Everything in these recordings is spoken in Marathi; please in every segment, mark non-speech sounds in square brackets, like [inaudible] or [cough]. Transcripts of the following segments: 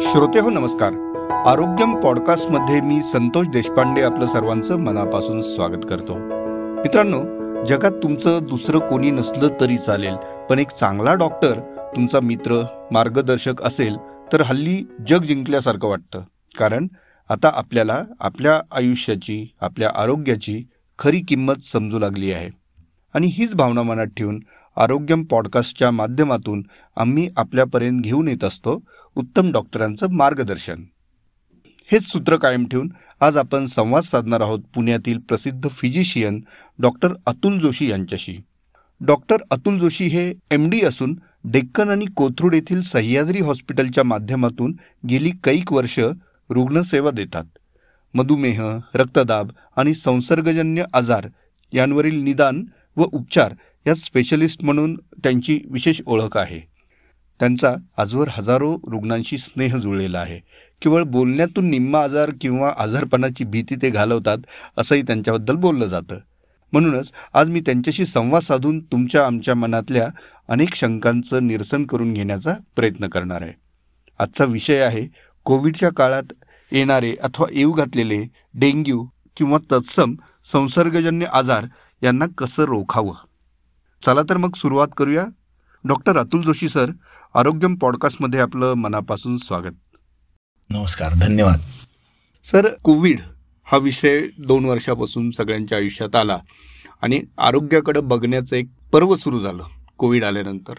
श्रोते हो नमस्कार. आरोग्यम पॉडकास्टमध्ये मी संतोष देशपांडे आपलं सर्वांचं मनापासून स्वागत करतो. मित्रांनो जगात तुमचं दुसरं कोणी नसलं तरी चालेल पण एक चांगला डॉक्टर तुमचा मित्र मार्गदर्शक असेल तर हल्ली जग जिंकल्यासारखं वाटतं. कारण आता आपल्याला आपल्या आयुष्याची आपल्या आरोग्याची खरी किंमत समजू लागली आहे. आणि हीच भावना मनात ठेवून आरोग्यम पॉडकास्टच्या माध्यमातून आम्ही आपल्यापर्यंत घेऊन येत असतो उत्तम डॉक्टरांचं मार्गदर्शन. हेच सूत्र कायम ठेवून आज आपण संवाद साधणार आहोत पुण्यातील प्रसिद्ध फिजिशियन डॉक्टर अतुल जोशी यांच्याशी. डॉक्टर अतुल जोशी हे एम डी असून डेक्कन आणि कोथरूड येथील सह्याद्री हॉस्पिटलच्या माध्यमातून गेली कैक वर्ष रुग्णसेवा देतात. मधुमेह रक्तदाब आणि संसर्गजन्य आजार यांवरील निदान व उपचार यात स्पेशलिस्ट म्हणून त्यांची विशेष ओळख आहे. त्यांचा आजवर हजारो रुग्णांशी स्नेह जुळलेला आहे. केवळ बोलण्यातून निम्मा आजार किंवा आजारपणाची भीती ते घालवतात असंही त्यांच्याबद्दल बोललं जातं. म्हणूनच आज मी त्यांच्याशी संवाद साधून तुमच्या आमच्या मनातल्या अनेक शंकांचं निरसन करून घेण्याचा प्रयत्न करणार आहे. आजचा विषय आहे कोविडच्या काळात येणारे अथवा येऊ घातलेले डेंग्यू किंवा तत्सम संसर्गजन्य आजार यांना कसं रोखावं? चला तर मग सुरुवात करूया. डॉक्टर अतुल जोशी सर आरोग्यम पॉडकास्टमध्ये आपलं मनापासून स्वागत. नमस्कार धन्यवाद. सर कोविड हा विषय दोन वर्षापासून सगळ्यांच्या आयुष्यात आला आणि आरोग्याकडे बघण्याचं एक पर्व सुरू झालं कोविड आल्यानंतर.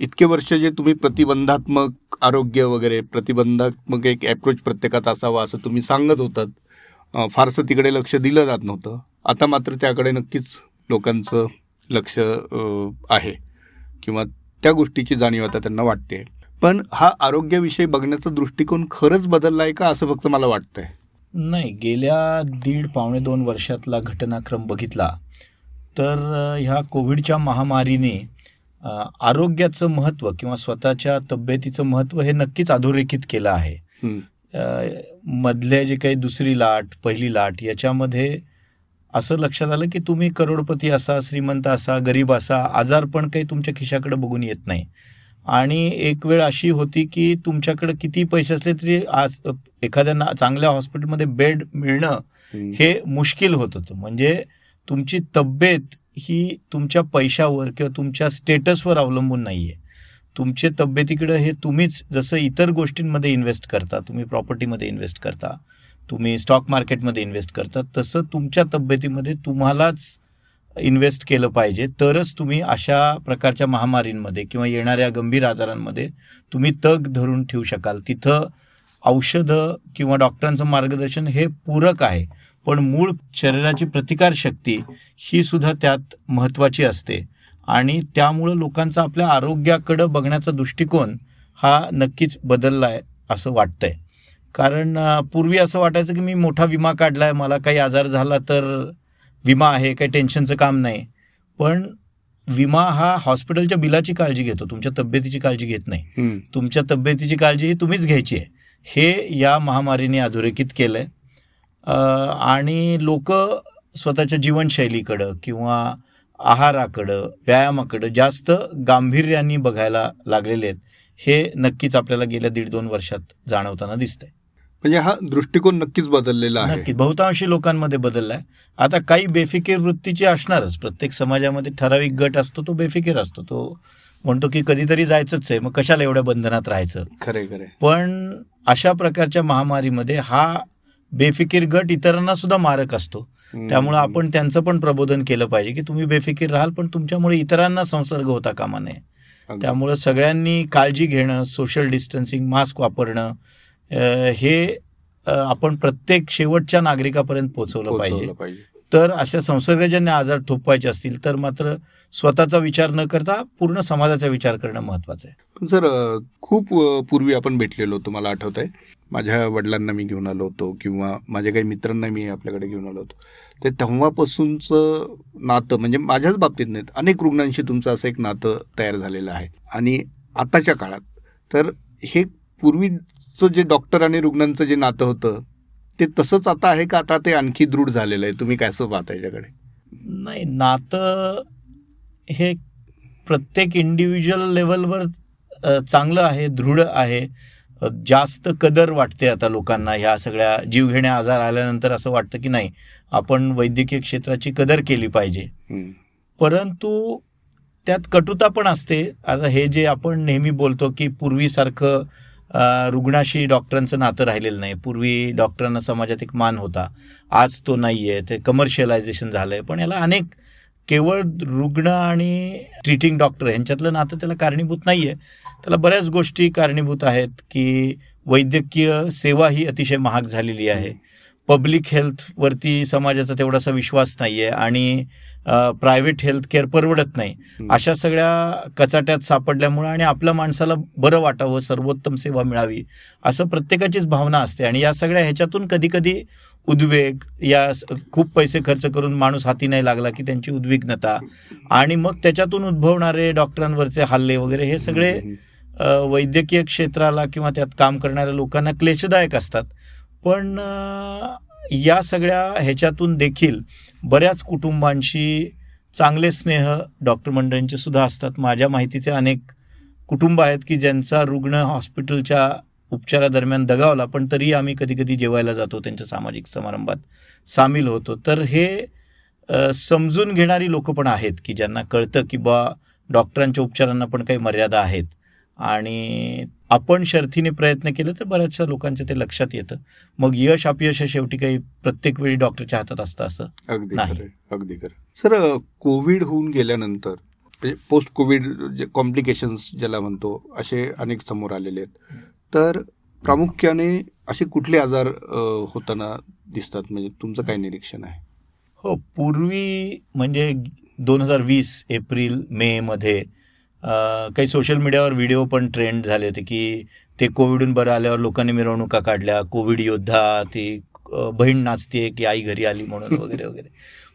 इतके वर्ष जे तुम्ही प्रतिबंधात्मक आरोग्य वगैरे प्रतिबंधात्मक एक ॲप्रोच प्रत्येकात असावा असं तुम्ही सांगत होतात फारसं तिकडे लक्ष दिलं जात नव्हतं. आता मात्र त्याकडे नक्कीच लोकांचं लक्ष आहे. किंवा त्या गोष्टीची जाणीव आता त्यांना वाटते. पण हा आरोग्याविषयी बघण्याचा दृष्टिकोन खरंच बदलला आहे का असं फक्त मला वाटतंय? नाही गेल्या दीड पावणे दोन वर्षातला घटनाक्रम बघितला तर ह्या कोविडच्या महामारीने आरोग्याचं महत्त्व किंवा स्वतःच्या तब्येतीचं महत्त्व हे नक्कीच अधोरेखित केलं आहे. मधले जे काही दुसरी लाट पहिली लाट याच्यामध्ये असं लक्षात आलं की तुम्ही करोडपती असा श्रीमंत असा गरीब असा आजार पण काही तुमच्या खिशाकडे बघून येत नाही. आणि एक वेळ अशी होती की तुमच्याकडे किती पैसे असले तरी आज एखाद्या चांगल्या हॉस्पिटलमध्ये बेड मिळणं हे मुश्किल होत होतं. म्हणजे तुमची तब्येत ही तुमच्या पैशावर किंवा तुमच्या स्टेटसवर अवलंबून नाही आहे तुमच्या तब्येतीकडे हे तुम्हीच जसं इतर गोष्टींमध्ये इन्व्हेस्ट करता तुम्ही प्रॉपर्टीमध्ये इन्व्हेस्ट करता तुम्ही स्टॉक मार्केटमध्ये इन्व्हेस्ट करता तसं तुमच्या तब्येतीमध्ये तुम्हालाच इन्व्हेस्ट केलं पाहिजे. तरच तुम्ही अशा प्रकारच्या महामारींमध्ये किंवा येणाऱ्या गंभीर आजारांमध्ये तुम्ही तग धरून ठेवू शकाल. तिथं औषधं किंवा डॉक्टरांचं मार्गदर्शन हे पूरक आहे पण मूळ शरीराची प्रतिकारशक्ती ही सुद्धा त्यात महत्त्वाची असते. आणि त्यामुळं लोकांचा आपल्या आरोग्याकडं बघण्याचा दृष्टिकोन हा नक्कीच बदलला आहे असं वाटतंय. कारण पूर्वी असं वाटायचं की मी मोठा विमा काढला आहे मला काही आजार झाला तर विमा आहे काही टेन्शनचं काम नाही. पण विमा हा हॉस्पिटलच्या बिलाची काळजी घेतो तुमच्या तब्येतीची काळजी घेत नाही. तुमच्या तब्येतीची काळजी ही तुम्हीच घ्यायची आहे. हे या महामारीने अधोरेखित केलं आहे आणि लोक स्वतःच्या जीवनशैलीकडं किंवा आहाराकडं व्यायामाकडं जास्त गांभीर्याने बघायला लागलेले आहेत. हे नक्कीच आपल्याला गेल्या दीड दोन वर्षात जाणवताना दिसतंय. म्हणजे हा दृष्टिकोन नक्कीच बदललेला आहे. नक्की बहुतांशी लोकांमध्ये बदललाय. आता काही बेफिकीर वृत्तीची असणारच. प्रत्येक समाजामध्ये ठराविक गट असतो तो बेफिकीर असतो. तो म्हणतो की कधीतरी जायचंच आहे. मग कशाला एवढ्या बंधनात राहायचं? खरे खरे पण अशा प्रकारच्या महामारीमध्ये हा बेफिकीर गट इतरांना सुद्धा मारक असतो. त्यामुळे आपण त्यांचं पण प्रबोधन केलं पाहिजे की तुम्ही बेफिकीर राहाल पण तुमच्यामुळे इतरांना संसर्ग होता कामा नये. त्यामुळं सगळ्यांनी काळजी घेणं सोशल डिस्टन्सिंग मास्क वापरणं हे आपण प्रत्येक शेवटच्या नागरिकापर्यंत पोहोचवलं पाहिजे. तर अशा संसर्गजन्य आजार थोपवायचे असतील तर मात्र स्वतःचा विचार न करता पूर्ण समाजाचा विचार करणं महत्वाचं आहे. सर खूप पूर्वी आपण भेटलेलो होतो मला आठवत आहे माझ्या वडिलांना मी घेऊन आलो होतो किंवा माझ्या काही मित्रांना मी आपल्याकडे घेऊन आलो होतो. ते तेव्हापासूनचं नातं म्हणजे माझ्याच बाबतीत नाहीत अनेक रुग्णांशी तुमचं असं एक नातं तयार झालेलं आहे. आणि आताच्या काळात तर हे पूर्वी जे डॉक्टर आणि रुग्णांचं जे नातं होतं ते तसंच आता आहे का? आता ते आणखी दृढ झालेलं आहे. तुम्ही काय असं पाहता याच्याकडे? नाही नातं हे प्रत्येक इंडिव्हिज्युअल लेवलवर चांगलं आहे दृढ आहे. जास्त कदर वाटते आता लोकांना ह्या सगळ्या जीवघेण्या आजार आल्यानंतर असं वाटतं की नाही आपण वैद्यकीय क्षेत्राची कदर केली पाहिजे. परंतु त्यात कटुता पण असते. आता हे जे आपण नेहमी बोलतो की पूर्वीसारखं रुग्णाशी डॉक्टरांचं नातं राहिलेलं नाही. पूर्वी डॉक्टरांना समाजात एक मान होता. आज तो नाही आहे ते कमर्शियलायझेशन झालं आहे पण याला अनेक केवळ रुग्ण आणि ट्रीटिंग डॉक्टर यांच्यातलं नातं त्याला कारणीभूत नाही आहे त्याला बऱ्याच गोष्टी कारणीभूत आहेत की वैद्यकीय सेवा ही अतिशय महाग झालेली आहे. पब्लिक हेल्थवरती समाजाचा तेवढासा विश्वास नाही आहे आणि प्रायव्हेट हेल्थ केअर परवडत नाही. अशा सगळ्या कचाट्यात सापडल्यामुळं आणि आपल्या माणसाला बरं वाटावं सर्वोत्तम सेवा मिळावी असं प्रत्येकाचीच भावना असते. आणि या सगळ्या ह्याच्यातून कधी कधी उद्वेग या खूप पैसे खर्च करून माणूस हाती नाही लागला की त्यांची उद्विग्नता आणि मग त्याच्यातून उद्भवणारे डॉक्टरांवरचे हल्ले वगैरे हे सगळे वैद्यकीय क्षेत्राला किंवा त्यात काम करणाऱ्या लोकांना क्लेशदायक असतात. पण या सगळ्या ह्याच्यातून देखील बऱ्याच कुटुंबांशी चांगले स्नेह डॉक्टर मंडळींचे सुद्धा असतात. माझ्या माहितीचे अनेक कुटुंब आहेत की ज्यांचा रुग्ण हॉस्पिटलच्या उपचारादरम्यान दगावला पण तरी आम्ही कधी कधी जेवायला जातो त्यांच्या सामाजिक समारंभात सामील होतो. तर हे समजून घेणारी लोक पण आहेत की ज्यांना कळतं की बा डॉक्टरांच्या उपचारांना पण काही मर्यादा आहेत. आणि आपण शर्थीने प्रयत्न केले तर बऱ्याचशा लोकांचं ते लक्षात येतं. मग यश अपयश शेवटी काही प्रत्येक वेळी डॉक्टरच्या हातात असतं असं अगदी नाही. अगदी खरं सर कोविड होऊन गेल्यानंतर म्हणजे पोस्ट कोविड जे कॉम्प्लिकेशन्स ज्याला म्हणतो असे अनेक समोर आलेले आहेत. तर प्रामुख्याने असे कुठले आजार होताना दिसतात? म्हणजे तुमचं काय निरीक्षण आहे? हो पूर्वी म्हणजे दोन हजार वीस एप्रिल मेमध्ये अं, काही सोशल मीडियावर व्हिडिओ पण ट्रेंड झाले होते की ते कोविडून बरं आल्यावर लोकांनी मिरवणुका काढल्या कोविड योद्धा ती बहीण नाचते की आई घरी आली म्हणून [laughs] वगैरे वगैरे.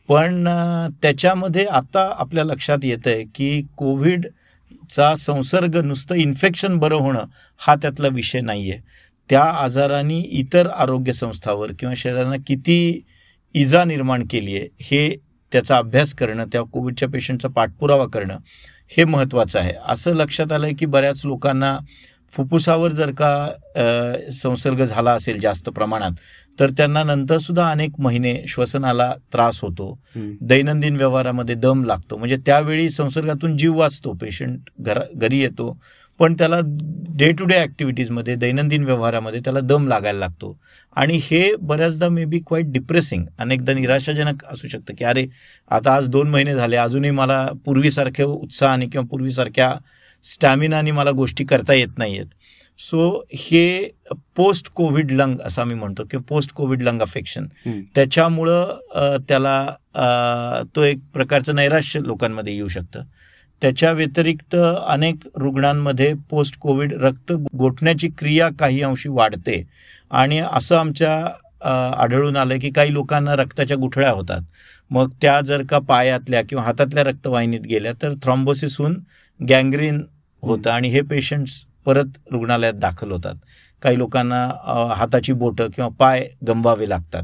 पण त्याच्यामध्ये आता आपल्या लक्षात येतं आहे की कोविडचा संसर्ग नुसतं इन्फेक्शन बरं होणं हा त्यातला विषय नाही आहे त्या आजाराने इतर आरोग्य संस्थावर किंवा शरीराला किती इजा निर्माण केली आहे हे त्याचा अभ्यास करणं त्या कोविडच्या पेशंटचा पाठपुरावा करणं हे महत्त्वाचं आहे. असं लक्षात आलं आहे की बऱ्याच लोकांना फुफ्फुसावर जर का संसर्ग झाला असेल जास्त प्रमाणात तर त्यांना नंतरसुद्धा अनेक महिने श्वसनाला त्रास होतो. दैनंदिन व्यवहारामध्ये दम लागतो. म्हणजे त्यावेळी संसर्गातून जीव वाचतो. पेशंट घरा घरी येतो. पण त्याला डे टू डे ॲक्टिव्हिटीजमध्ये दैनंदिन व्यवहारामध्ये त्याला दम लागायला लागतो. आणि हे बऱ्याचदा मे बी क्वाईट डिप्रेसिंग अनेकदा निराशाजनक असू शकतं की अरे आता आज दोन महिने झाले अजूनही मला पूर्वीसारख्या उत्साहाने किंवा पूर्वीसारख्या स्टॅमिनाने मला गोष्टी करता येत नाही आहेत सो हे पोस्ट कोविड लंग असं आम्ही म्हणतो किंवा पोस्ट कोविड लंग अफेक्शन. त्याच्यामुळं त्याला तो एक प्रकारचं नैराश्य लोकांमध्ये येऊ शकतं. त्याच्या व्यतिरिक्त अनेक रुग्णांमध्ये पोस्ट कोविड रक्त गोठण्याची क्रिया काही अंशी वाढते. आणि असं आमच्या आढळून आलं की काही लोकांना रक्ताच्या गुठळ्या होतात. मग त्या जर का पायातल्या किंवा हातातल्या रक्तवाहिनीत गेल्या तर थ्रॉम्बोसिस होऊन गँग्रीन होतं आणि हे पेशंट्स परत रुग्णालयात दाखल होतात. काही लोकांना हाताची बोटं किंवा पाय गमवावे लागतात.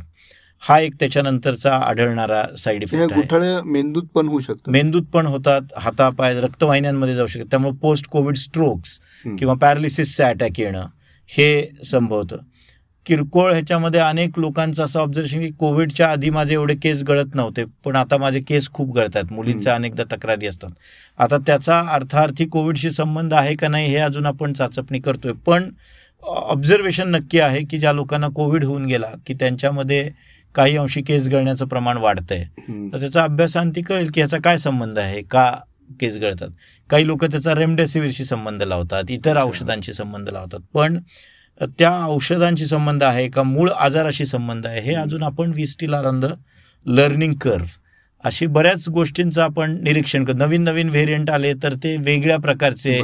हा एक त्याच्यानंतरचा आढळणारा साईड इफेक्ट आहे. गुठळ्या मेंदूत पण होऊ शकतात. मेंदूत पण होतात हातापाय रक्तवाहिन्यांमध्ये जाऊ शकतात. त्यामुळे पोस्ट कोविड स्ट्रोक्स. किंवा पॅरालिसिसचे अटॅक येणं हे संभवतं. किरकोळ ह्याच्यामध्ये अनेक लोकांचं असं ऑब्झर्वेशन की कोविडच्या आधी माझे एवढे केस गळत नव्हते पण आता माझे केस खूप गळतात. मुलींच्या अनेकदा तक्रारी असतात. आता त्याचा अर्थार्थी कोविडशी संबंध आहे का नाही हे अजून आपण चाचपणी करतोय. पण ऑब्झर्वेशन नक्की आहे की ज्या लोकांना कोविड होऊन गेला की त्यांच्यामध्ये काही अंशी केस गळण्याचं प्रमाण वाढतंय. तर त्याचा अभ्यासांती कळेल की ह्याचा काय संबंध आहे का केस गळतात. काही लोक त्याचा रेमडेसिवीरशी संबंध लावतात इतर. औषधांशी संबंध लावतात. पण त्या औषधांशी संबंध आहे का मूळ आजाराशी संबंध आहे हे अजून आपण we still are on the learning curve अशी बऱ्याच गोष्टींचं आपण निरीक्षण करतो नवीन नवीन व्हेरियंट आले तर ते वेगळ्या प्रकारचे.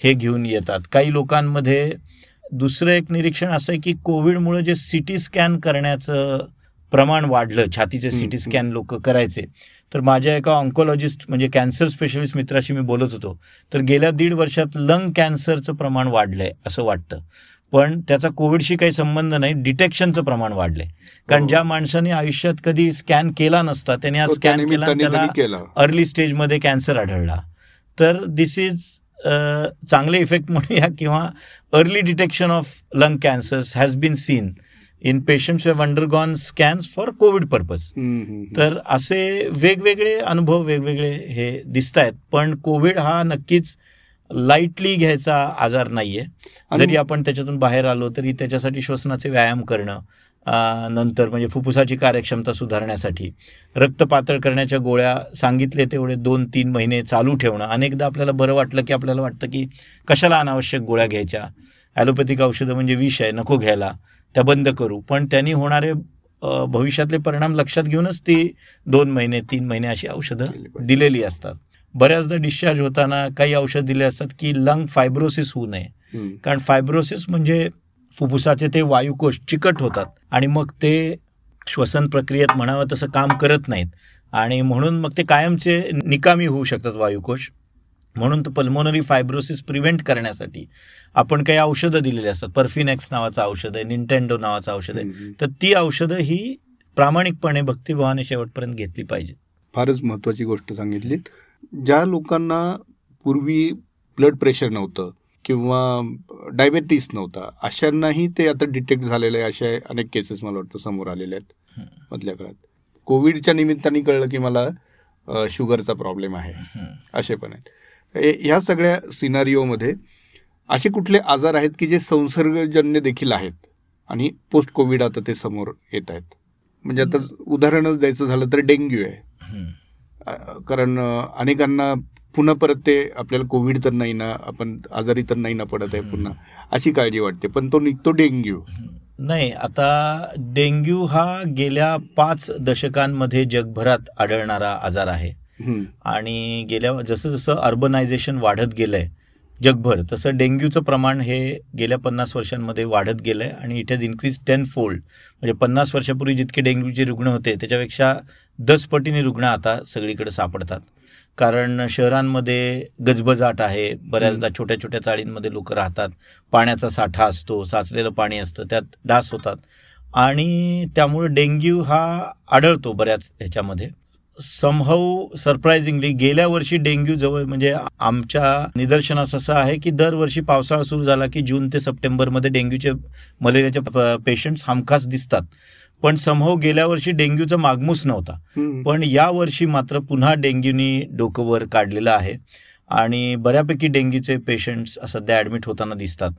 हे घेऊन येतात. काही लोकांमध्ये दुसरं एक निरीक्षण असं आहे की कोविडमुळे जे सी टी स्कॅन करण्याचं प्रमाण वाढलं. छातीचे हम्म, सी टी हम्म. स्कॅन लोक करायचे. तर माझ्या एका ऑन्कोलॉजिस्ट म्हणजे कॅन्सर स्पेशलिस्ट मित्राशी मी बोलत होतो. तर गेल्या दीड वर्षात लंग कॅन्सरचं प्रमाण वाढलंय असं वाटतं. पण त्याचा कोविडशी काही संबंध नाही डिटेक्शनचं प्रमाण वाढलंय. कारण हो. ज्या माणसाने आयुष्यात कधी स्कॅन केला नसता त्याने आज तो स्कॅन केला त्याला अर्ली स्टेजमध्ये कॅन्सर आढळला. तर दिस इज चांगले इफेक्ट म्हणूया किंवा early detection of lung cancers has been seen in patients have undergone scans for Covid purpose. तर असे वेगवेगळे अनुभव वेगवेगळे हे दिसत आहेत पण कोविड हा नक्कीच लाईटली घ्यायचा आजार नाहीये. जरी आपण त्याच्यातून बाहेर आलो तरी त्याच्यासाठी श्वसनाचे व्यायाम करणं नंतर म्हणजे फुफ्फुसाची कार्यक्षमता सुधारण्यासाठी रक्त पातळ करण्याच्या गोळ्या सांगितले तेवढे दोन तीन महिने चालू ठेवणं. अनेकदा आपल्याला बरं वाटलं की आपल्याला वाटतं की कशाला अनावश्यक गोळ्या घ्यायच्या? ॲलोपॅथिक औषधं म्हणजे विष आहे नको घ्यायला. त्या बंद करू. पण त्यांनी होणारे भविष्यातले परिणाम लक्षात घेऊनच ती दोन महिने तीन महिने अशी औषधं दिलेली असतात. बऱ्याचदा डिस्चार्ज होताना काही औषध दिले असतात की लंग फायब्रोसिस होऊ नये. कारण फायब्रोसिस म्हणजे फुफ्फुसाचे ते वायुकोश चिकट होतात आणि मग ते श्वसन प्रक्रियेत म्हणावं तसं काम करत नाहीत. आणि म्हणून मग ते कायमचे निकामी होऊ शकतात वायुकोश. म्हणून पल्मोनरी फायब्रोसिस प्रिव्हेंट करण्यासाठी आपण काही औषधं दिलेली असतात. परफिनेक्स नावाचं औषध आहे निंटेंडो नावाचं औषध आहे. तर ती औषधं ही प्रामाणिकपणे भक्तिभावाने शेवटपर्यंत घेतली पाहिजेत. फारच महत्वाची गोष्ट सांगितलीत. ज्या लोकांना पूर्वी ब्लड प्रेशर नव्हतं किंवा डायबेटीस नव्हता अशांनाही ते आता डिटेक्ट झालेले आहे अशा अनेक केसेस मला वाटतं समोर आलेले आहेत. मधल्या काळात. कोविडच्या निमित्ताने कळलं की मला शुगरचा प्रॉब्लेम आहे. असे पण आहेत. ह्या सगळ्या सिनारिओमध्ये असे कुठले आजार आहेत की जे संसर्गजन्य देखील आहेत आणि पोस्ट कोविड आता ते समोर येत आहेत? म्हणजे आता उदाहरणच द्यायचं झालं तर डेंग्यू आहे. कारण अनेकांना पुन्हा परत ते आपल्याला कोविड तर नाही ना आपण आजारी तर नाही ना पडत आहे पुन्हा. अशी काळजी वाटते पण तो निघतो डेंग्यू. नाही आता डेंग्यू हा गेल्या पाच दशकांमध्ये जगभरात आढळणारा आजार आहे. आणि गेल्या जसं जसं अर्बनायझेशन वाढत गेलंय जगभर तसं डेंग्यूचं प्रमाण हे गेल्या पन्नास वर्षांमध्ये वाढत गेलंय आणि it has increase ten fold म्हणजे पन्नास वर्षापूर्वी जितके डेंग्यूचे रुग्ण होते त्याच्यापेक्षा दस पटीने रुग्ण आता सगळीकडे सापडतात. कारण शहरांमध्ये गजबजाट आहे बऱ्याचदा छोट्या छोट्या चाळींमध्ये लोक राहतात पाण्याचा साठा असतो साचलेलं पाणी असतं त्यात डास होतात. आणि त्यामुळे डेंग्यू हा आढळतो बऱ्याच ह्याच्यामध्ये. समहाऊ सरप्रायझिंगली गेल्या वर्षी डेंग्यू जवळ म्हणजे आमच्या निदर्शनास असं आहे की दरवर्षी पावसाळा सुरू झाला की जून ते सप्टेंबरमध्ये डेंग्यूचे मलेरियाचे पेशंट्स हमखास दिसतात. पण समहाऊ गेल्या वर्षी डेंग्यूचा मागमूस नव्हता. पण या वर्षी मात्र पुन्हा डेंग्यूनी डोकं वर काढलेलं आहे आणि बऱ्यापैकी डेंग्यूचे पेशंट्स सध्या ॲडमिट होताना दिसतात.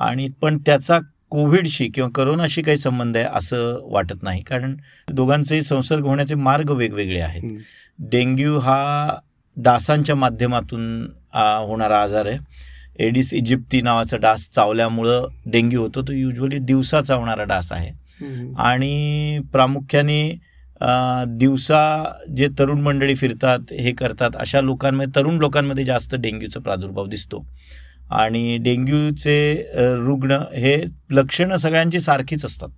आणि पण त्याचा कोविडशी किंवा करोनाशी काही संबंध आहे असं वाटत नाही. कारण दोघांचेही संसर्ग होण्याचे मार्ग वेगवेगळे आहेत. डेंग्यू हा डासांच्या माध्यमातून होणारा आजार आहे. एडिस इजिप्ती नावाचा डास चावल्यामुळं डेंग्यू होतो. तो युजली दिवसा चावणारा डास आहे. आणि प्रामुख्याने दिवसा जे तरुण मंडळी फिरतात हे करतात अशा लोकांमध्ये तरुण लोकांमध्ये जास्त डेंग्यूचा प्रादुर्भाव दिसतो. आणि डेंग्यूचे रुग्ण हे लक्षणं सगळ्यांची सारखीच असतात.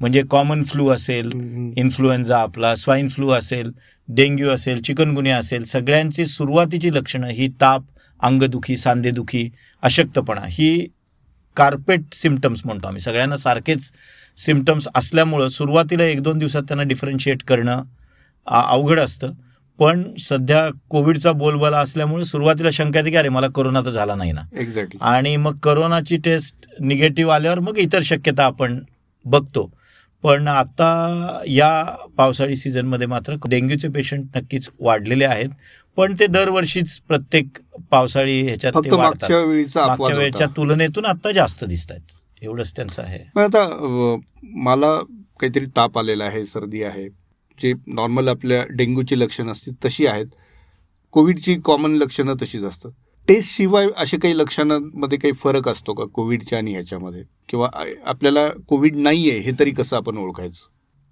म्हणजे कॉमन फ्लू असेल. इन्फ्लुएन्झा आपला स्वाईन फ्लू असेल डेंग्यू असेल चिकनगुन्या असेल सगळ्यांची सुरुवातीची लक्षणं ही ताप अंगदुखी सांधेदुखी अशक्तपणा ही कार्पेट सिमटम्स म्हणतो आम्ही. सगळ्यांना सारखेच सिमटम्स असल्यामुळं सुरुवातीला एक दोन दिवसात त्यांना डिफरन्शिएट करणं अवघड असतं. पण सध्या कोविडचा बोलबाला असल्यामुळे सुरुवातीला शंका येते की अरे मला कोरोना तर झाला नाही ना. एक्झॅक्टली आणि मग करोनाची टेस्ट निगेटिव्ह आल्यावर मग इतर शक्यता आपण बघतो. पण आता या पावसाळी सीझनमध्ये मात्र डेंग्यूचे पेशंट नक्कीच वाढलेले आहेत. पण ते दरवर्षीच प्रत्येक पावसाळी ह्याच्यात मागच्या वेळच्या. तुलनेतून आता जास्त दिसत आहेत. एवढंच त्यांचं आहे. आता मला काहीतरी ताप आलेला आहे सर्दी आहे. जे नॉर्मल आपल्या डेंग्यूची लक्षणं असतील तशी आहेत. कोविडची कॉमन लक्षणं तशीच असतात. टेस्ट शिवाय असे काही लक्षणांमध्ये काही फरक असतो का कोविडच्या आणि ह्याच्यामध्ये? किंवा आपल्याला कोविड नाहीये हे तरी कसं आपण ओळखायचं?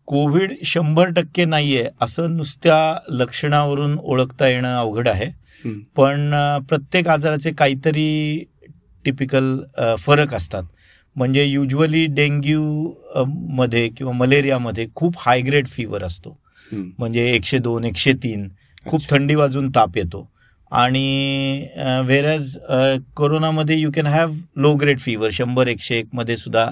कोविड शंभर टक्के नाहीये असं नुसत्या लक्षणावरून ओळखता येणं अवघड आहे. पण प्रत्येक आजाराचे काहीतरी टिपिकल फरक असतात. म्हणजे युजली डेंग्यू मध्ये किंवा मलेरियामध्ये खूप हाय ग्रेड फीवर असतो. म्हणजे एकशे दोन एकशे तीन. खूप. थंडी वाजून ताप येतो. आणि व्हेरॅज कोरोनामध्ये you can have low grade fever शंभर एकशे एकमध्ये सुद्धा.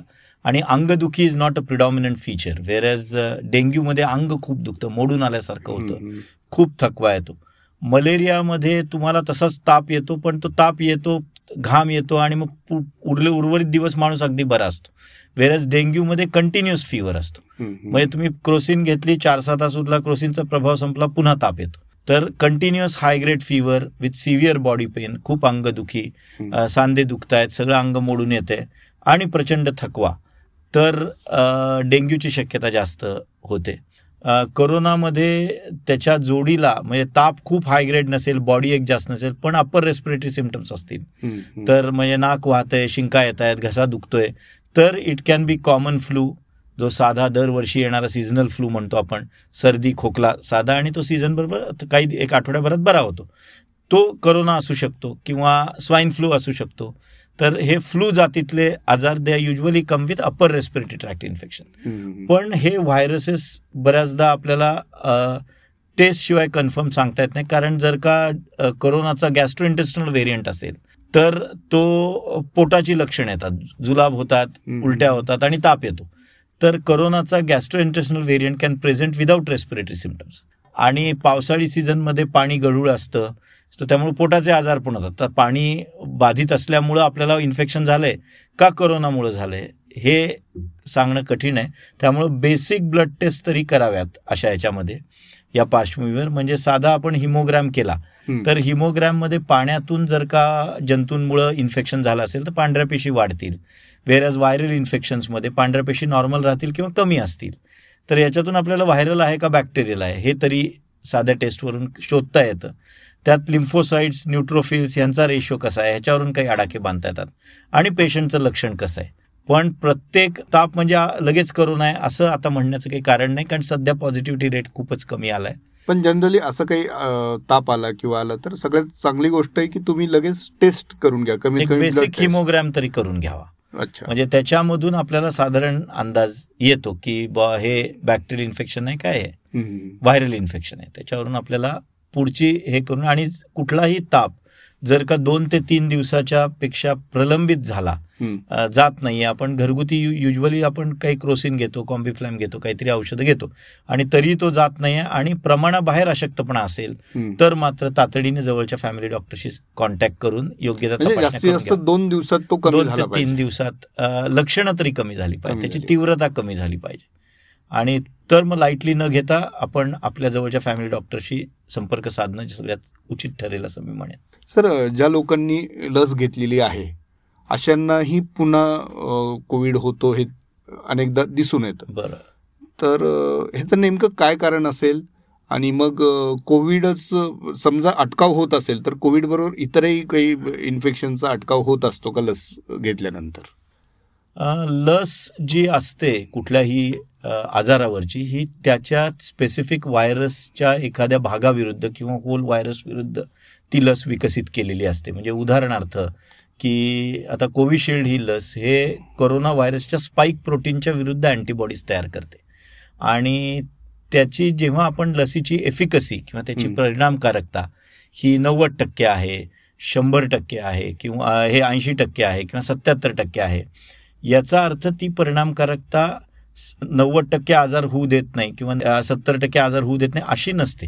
आणि अंगदुखी is not a predominant feature whereas डेंग्यूमध्ये अंग खूप दुखतं मोडून आल्यासारखं होतं. खूप थकवा येतो. मलेरियामध्ये तुम्हाला तसाच ताप येतो पण तो ताप येतो घाम येतो आणि मग उरले उर्वरित दिवस माणूस अगदी बरा असतो. वेरस डेंग्यूमध्ये कंटिन्युअस फीवर असतो. म्हणजे तुम्ही क्रोसिन घेतली चार सहा तास उरला क्रोसिनचा प्रभाव संपला पुन्हा ताप येतो. तर continuous high grade fever with severe body pain खूप अंगदुखी सांधे दुखतायत सगळं अंग मोडून येते आणि प्रचंड थकवा. तर डेंग्यूची शक्यता जास्त होते. कोरोनामध्ये त्याच्या जोडीला म्हणजे ताप खूप हाय ग्रेड नसेल बॉडी एक जास्त नसेल पण अप्पर रेस्पिरेटरी सिमटम्स असतील. तर म्हणजे नाक वाहतंय शिंका येत आहेत घसा दुखतोय. तर it can be common flu जो साधा दरवर्षी येणारा सीझनल फ्लू म्हणतो आपण. सर्दी खोकला साधा आणि तो सीझन बरोबर काही एक आठवड्याभरात बरा होतो. तो करोना असू शकतो किंवा स्वाईन फ्लू असू शकतो. तर हे फ्लू जातीतले आजार they usually come with upper respiratory tract infection पण हे व्हायरसेस बऱ्याचदा आपल्याला टेस्ट शिवाय कन्फर्म सांगता येत नाही. कारण जर का कोरोनाचा गॅस्ट्रोइंटेस्टनल व्हेरियंट असेल तर तो पोटाची लक्षणं येतात. जुलाब होतात. उलट्या होतात आणि ताप येतो. तर कोरोनाचा gastrointestinal variant can present without respiratory symptoms आणि पावसाळी सीझनमध्ये पाणी गढूळ असतं तर त्यामुळे पोटाचे आजार पण होतात. तर पाणी बाधित असल्यामुळं आपल्याला इन्फेक्शन झालंय का कोरोनामुळं झालंय हे सांगणं कठीण आहे. त्यामुळं बेसिक ब्लड टेस्ट तरी कराव्यात अशा याच्यामध्ये. या पार्श्वभूमीवर म्हणजे साधा आपण हिमोग्रॅम केला. तर हिमोग्रॅममध्ये पाण्यातून जर का जंतूंमुळं इन्फेक्शन झालं असेल तर पांढऱ्या पेशी वाढतील. वेरॅज व्हायरल इन्फेक्शन्समध्ये पांढऱ्या पेशी नॉर्मल राहतील किंवा कमी असतील. तर याच्यातून आपल्याला व्हायरल आहे का बॅक्टेरियल आहे हे तरी साध्या टेस्टवरून शोधता येतं. त्यात लिम्फोसाइड्स न्यूट्रोफिल्स यांचा रेशो कसा आहे? ह्याच्यावरून काही आडाखे बांधता येतात. आणि पेशंटचं लक्षण कसं आहे? पण प्रत्येक ताप म्हणजे लगेच करोना आहे असं आता म्हणण्याचं काही कारण नाही कारण सध्या पॉझिटिव्हिटी रेट खूपच कमी आला आहे पण जनरली असं काही ताप आला किंवा आला तर सगळ्यात चांगली गोष्ट आहे की तुम्ही लगेच टेस्ट करून घ्या. कमी बेसिक. हिमोग्रॅम तरी करून घ्यावा. अच्छा. म्हणजे त्याच्यामधून आपल्याला साधारण अंदाज येतो की बा हे बॅक्टेरियल इन्फेक्शन आहे काय आहे? व्हायरल इन्फेक्शन आहे. त्याच्यावरून आपल्याला पुढची हे करून आणि कुठलाही ताप जर का दोन ते तीन दिवसाच्या पेक्षा प्रलंबित झाला जात नाही आपण घरगुती युजली आपण काही क्रोसिन घेतो कॉम्बिफ्लॅम घेतो काहीतरी औषधं घेतो आणि तरी तो जात नाही आहे आणि प्रमाणाबाहेर अशक्तपणा असेल. तर मात्र तातडीने जवळच्या फॅमिली डॉक्टरशी कॉन्टॅक्ट करून योग्य म्हणजे. दोन दिवसात तो दोन ते तीन दिवसात लक्षणं तरी कमी झाली पाहिजे त्याची. तीव्रता कमी झाली पाहिजे आणि तर मग लाईटली न घेता आपण आपल्या जवळच्या फॅमिली डॉक्टरशी संपर्क साधणं सगळ्यात उचित ठरेल असं मी म्हणेन. सर ज्या लोकांनी लस घेतलेली आहे अशांनाही पुन्हा कोविड होतो हे अनेकदा दिसून येतं. बरं. तर ह्याचं नेमकं काय कारण असेल? आणि मग कोविडच समजा अटकाव होत असेल तर कोविड बरोबर इतरही काही इन्फेक्शनचा अटकाव होत असतो का लस घेतल्यानंतर? लस जी असते कुठल्याही आजारावरची ही त्याच्या स्पेसिफिक व्हायरसच्या एखाद्या भागाविरुद्ध किंवा होल व्हायरस विरुद्ध ती लस विकसित केलेली असते म्हणजे उदाहरणार्थ की आता कोविशिल्ड ही लस हे कोरोना व्हायरसच्या स्पाईक प्रोटीनच्या विरुद्ध अँटीबॉडीज तयार करते आणि त्याची जेव्हा आपण लसीची एफिकसी किंवा त्याची. परिणामकारकता ही नव्वद टक्के आहे शंभर टक्के आहे किंवा हे ऐंशी टक्के आहे किंवा सत्याहत्तर टक्के आहे याचा अर्थ ती परिणामकारकता नव्वद टक्के आजार होऊ देत नाही किंवा सत्तर टक्के आजार होऊ देत नाही अशी नसते.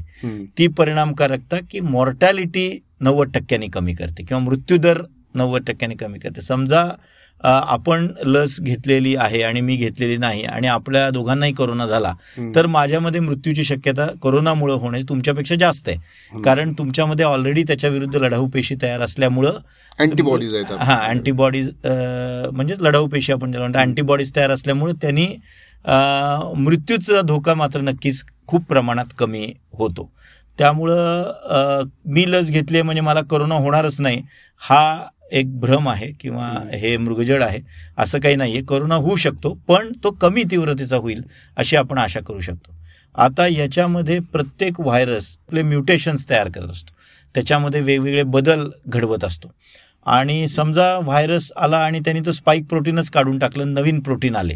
ती परिणामकारकता की मॉर्टॅलिटी नव्वद टक्क्यांनी कमी करते किंवा मृत्यूदर नव्वद टक्क्यांनी कमी करते समजा आपण लस घेतलेली आहे आणि मी घेतलेली नाही आणि आपल्या दोघांनाही कोरोना झाला. तर माझ्यामध्ये मृत्यूची शक्यता कोरोनामुळे होण्याची तुमच्यापेक्षा जास्त आहे. कारण तुमच्यामध्ये ऑलरेडी त्याच्या विरुद्ध लढाऊ पेशी तयार असल्यामुळं अँटीबॉडीज हा अँटीबॉडीज म्हणजेच लढाऊ पेशी आपण ज्याला म्हणतो अँटीबॉडीज तयार असल्यामुळे त्यांनी मृत्यूचा धोका मात्र नक्कीच खूप प्रमाणात कमी होतो त्यामुळं मी लस घेतली म्हणजे मला करोना होणारच नाही हा एक भ्रम आहे किंवा. हे मृगजड आहे असं काही नाही आहे करोना होऊ शकतो पण तो कमी तीव्रतेचा होईल अशी आपण आशा करू शकतो. आता याच्यामध्ये प्रत्येक व्हायरस आपले म्युटेशन्स तयार करत असतो. त्याच्यामध्ये वेगवेगळे बदल घडवत असतो. आणि समजा व्हायरस आला आणि त्यांनी तो स्पाईक प्रोटीनच काढून टाकलं नवीन प्रोटीन आले.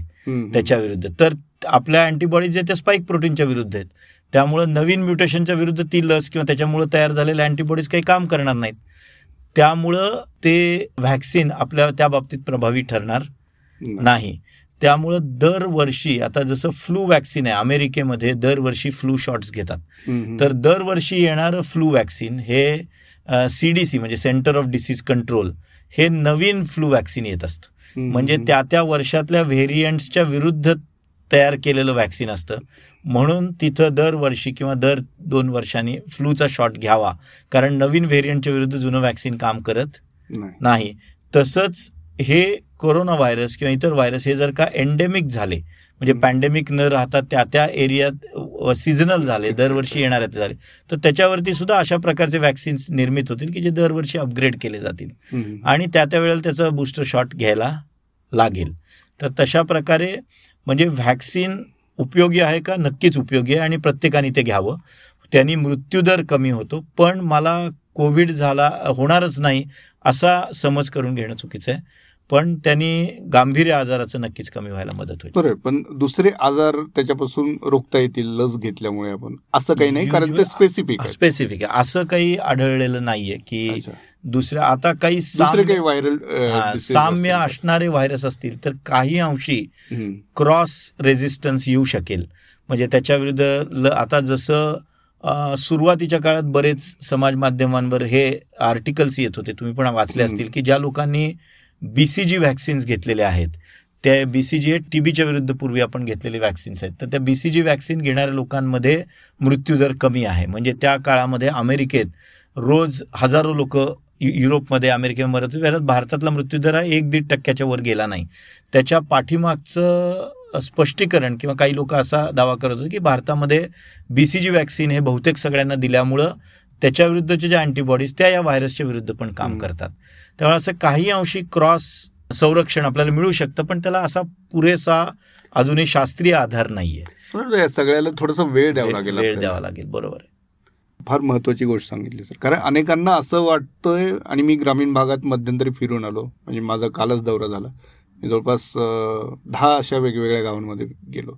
त्याच्या विरुद्ध तर आपल्या अँटीबॉडीज आहेत त्या स्पाईक प्रोटीनच्या विरुद्ध आहेत. त्यामुळं नवीन म्युटेशनच्या विरुद्ध ती लस किंवा त्याच्यामुळं तयार झालेल्या अँटीबॉडीज काही काम करणार नाहीत. त्यामुळं ते व्हॅक्सिन आपल्या त्या बाबतीत प्रभावी ठरणार. नाही त्यामुळं दरवर्षी आता जसं फ्लू वॅक्सिन आहे अमेरिकेमध्ये दरवर्षी फ्लू शॉट्स घेतात. तर दरवर्षी येणारं फ्लू वॅक्सिन हे सी डी सी म्हणजे सेंटर ऑफ डिसीज कंट्रोल हे नवीन फ्लू वॅक्सिन येत असतं. म्हणजे त्या त्या वर्षातल्या व्हेरियंट्सच्या विरुद्ध तयार केलेलं वॅक्सिन असतं म्हणून तिथं दरवर्षी किंवा दर दोन वर्षांनी फ्लूचा शॉट घ्यावा कारण नवीन व्हेरियंटच्या विरुद्ध जुनं वॅक्सिन काम करत नाही. तसंच हे कोरोना व्हायरस किंवा इतर व्हायरस हे जर का एंडेमिक झाले म्हणजे. पॅन्डेमिक न राहता त्या त्या एरियात सिजनल झाले दरवर्षी येणारे झाले तर त्याच्यावरती सुद्धा अशा प्रकारचे वॅक्सिन्स निर्मित होतील की जे दरवर्षी अपग्रेड केले जातील. आणि त्या त्या वेळेला त्याचं बूस्टर शॉट घ्यायला लागेल तर तशा प्रकारे म्हणजे व्हॅक्सिन उपयोगी आहे का? नक्कीच उपयोगी आहे आणि प्रत्येकाने ते घ्यावं. त्यांनी मृत्यूदर कमी होतो पण मला कोविड झाला होणारच नाही असा समज करून घेणं चुकीचं आहे. पण त्यांनी गांभीर्य आजाराचं नक्कीच कमी व्हायला मदत होईल. बरं पण दुसरे आजार त्याच्यापासून रोखता येतील लस घेतल्यामुळे आपण? असं काही नाही कारण ते स्पेसिफिक स्पेसिफिक आहे. असं काही आढळलेलं नाहीये की. दुसऱ्या आता काही काही व्हायरल साम्य असणारे व्हायरस असतील तर काही अंशी क्रॉस रेझिस्टन्स येऊ शकेल. म्हणजे त्याच्या विरुद्ध ल आता जसं सुरुवातीच्या काळात बरेच समाज माध्यमांवर हे आर्टिकल्स येत होते. तुम्ही पण वाचले. असतील की ज्या लोकांनी बी सी जी व्हॅक्सिन्स घेतलेले आहेत. त्या बी सी जी हे टीबीच्या विरुद्ध पूर्वी आपण घेतलेले व्हॅक्सिन्स आहेत. तर त्या बी सी जी व्हॅक्सिन घेणाऱ्या लोकांमध्ये मृत्यूदर कमी आहे. म्हणजे त्या काळामध्ये अमेरिकेत रोज हजारो लोक युरोपमध्ये अमेरिकेमध्ये त्यात भारतातला मृत्यूदर हा एक दीड टक्क्याच्या वर गेला नाही. त्याच्या पाठीमागचं स्पष्टीकरण किंवा काही लोक असा दावा करत होते की भारतामध्ये बी सी जी व्हॅक्सिन हे बहुतेक सगळ्यांना दिल्यामुळं त्याच्या विरुद्धच्या ज्या अँटीबॉडीज त्या या व्हायरसच्या विरुद्ध पण काम. करतात. त्यामुळे असं काही अंशी क्रॉस संरक्षण आपल्याला मिळू शकतं पण त्याला असा पुरेसा अजूनही शास्त्रीय आधार नाहीये. सगळ्याला थोडासा वेळ द्यावा लागेल वेळ. द्यावा लागेल. बरोबर आहे. फार महत्वाची गोष्ट सांगितली सर. कारण अनेकांना असं वाटतंय आणि मी ग्रामीण भागात मध्यंतरी फिरून आलो. म्हणजे माझा कालच दौरा झाला. मी जवळपास दहा अशा वेगवेगळ्या गावांमध्ये गेलो.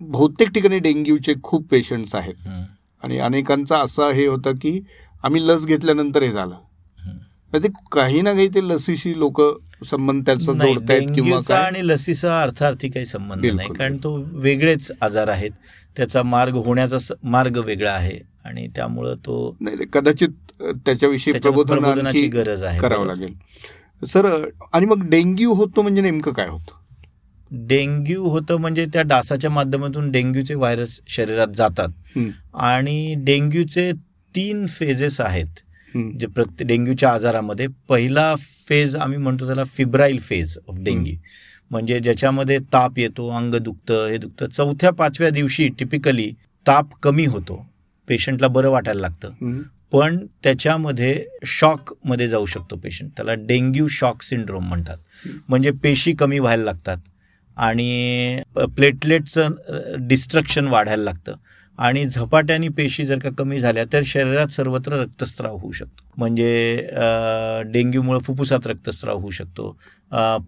बहुतेक ठिकाणी डेंग्यूचे खूप पेशंट्स आहेत. आणि अनेकांचा असा हे होता की आम्ही लस घेतल्यानंतर हे झालं. ते काही ना काही ते लसीशी लोक संबंध त्याचा जोडतायत किंवा आणि लसीचा अर्थार्थी काही संबंध. नाही. कारण तो वेगळेच आजार आहेत. त्याचा मार्ग होण्याचा मार्ग वेगळा आहे. आणि त्यामुळं तो नाही कदाचित त्याच्याविषयी प्रबोधनाची गरज आहे करावं. लागेल. सर आणि मग डेंग्यू होतो म्हणजे नेमकं काय होतं? डेंग्यू होतं म्हणजे त्या डासाच्या माध्यमातून डेंग्यूचे व्हायरस शरीरात जातात. आणि डेंग्यूचे तीन फेजेस आहेत. जे प्रत्येक डेंग्यूच्या आजारामध्ये पहिला फेज आम्ही म्हणतो त्याला फिब्राईल फेज ऑफ डेंग्यू म्हणजे ज्याच्यामध्ये ताप येतो अंग दुखतं हे दुखतं. चौथ्या पाचव्या दिवशी टिपिकली ताप कमी होतो. पेशंटला बरं वाटायला लागतं. पण त्याच्यामध्ये शॉकमध्ये जाऊ शकतो पेशंट. त्याला डेंग्यू शॉक सिंड्रोम म्हणतात. म्हणजे पेशी कमी व्हायला लागतात आणि प्लेटलेटचं डिस्ट्रक्शन वाढायला लागतं. आणि झपाट्याने पेशी जर का कमी झाल्या तर शरीरात सर्वत्र रक्तस्राव होऊ शकतो. म्हणजे डेंग्यूमुळे फुफ्फुसात रक्तस्राव होऊ शकतो.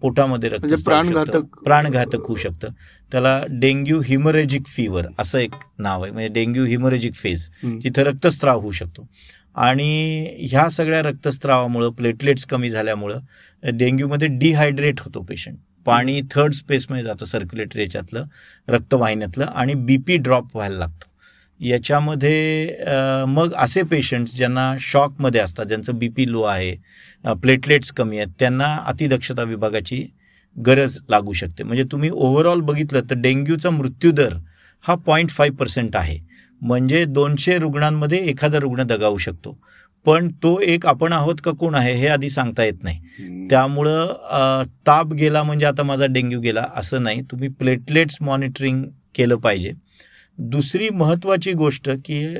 पोटामध्ये रक्तस्राव. म्हणजे प्राणघातक- प्राणघातक होऊ शकतं. त्याला डेंग्यू हिमरेजिक फीवर असं एक नाव आहे. म्हणजे डेंग्यू हिमरेजिक फेज. तिथं रक्तस्राव होऊ शकतो. आणि ह्या सगळ्या रक्तस्रावामुळं प्लेटलेट्स कमी झाल्यामुळं डेंग्यूमध्ये डिहायड्रेट होतो पेशंट. पाणी थर्ड स्पेसमध्ये जातं सर्क्युलेटरी याच्यातलं रक्तवाहिन्यातलं आणि बी पी ड्रॉप व्हायला लागतो. याच्यामध्ये मग असे पेशंट्स ज्यांना शॉकमध्ये असतात ज्यांचं बी पी लो आहे प्लेटलेट्स कमी आहेत त्यांना अतिदक्षता विभागाची गरज लागू शकते. म्हणजे तुम्ही ओव्हरऑल बघितलं तर डेंग्यूचा मृत्यूदर हा पॉईंट फाईव्ह पर्सेंट आहे. म्हणजे दोनशे रुग्णांमध्ये एखादा रुग्ण दगावू शकतो. पण तो एक आपण आहोत का कोण आहे हे आधी सांगता येत नाही. त्यामुळं ताप गेला म्हणजे आता माझा डेंग्यू गेला असं नाही. तुम्ही प्लेटलेट्स मॉनिटरिंग केलं पाहिजे. दुसरी महत्त्वाची गोष्ट की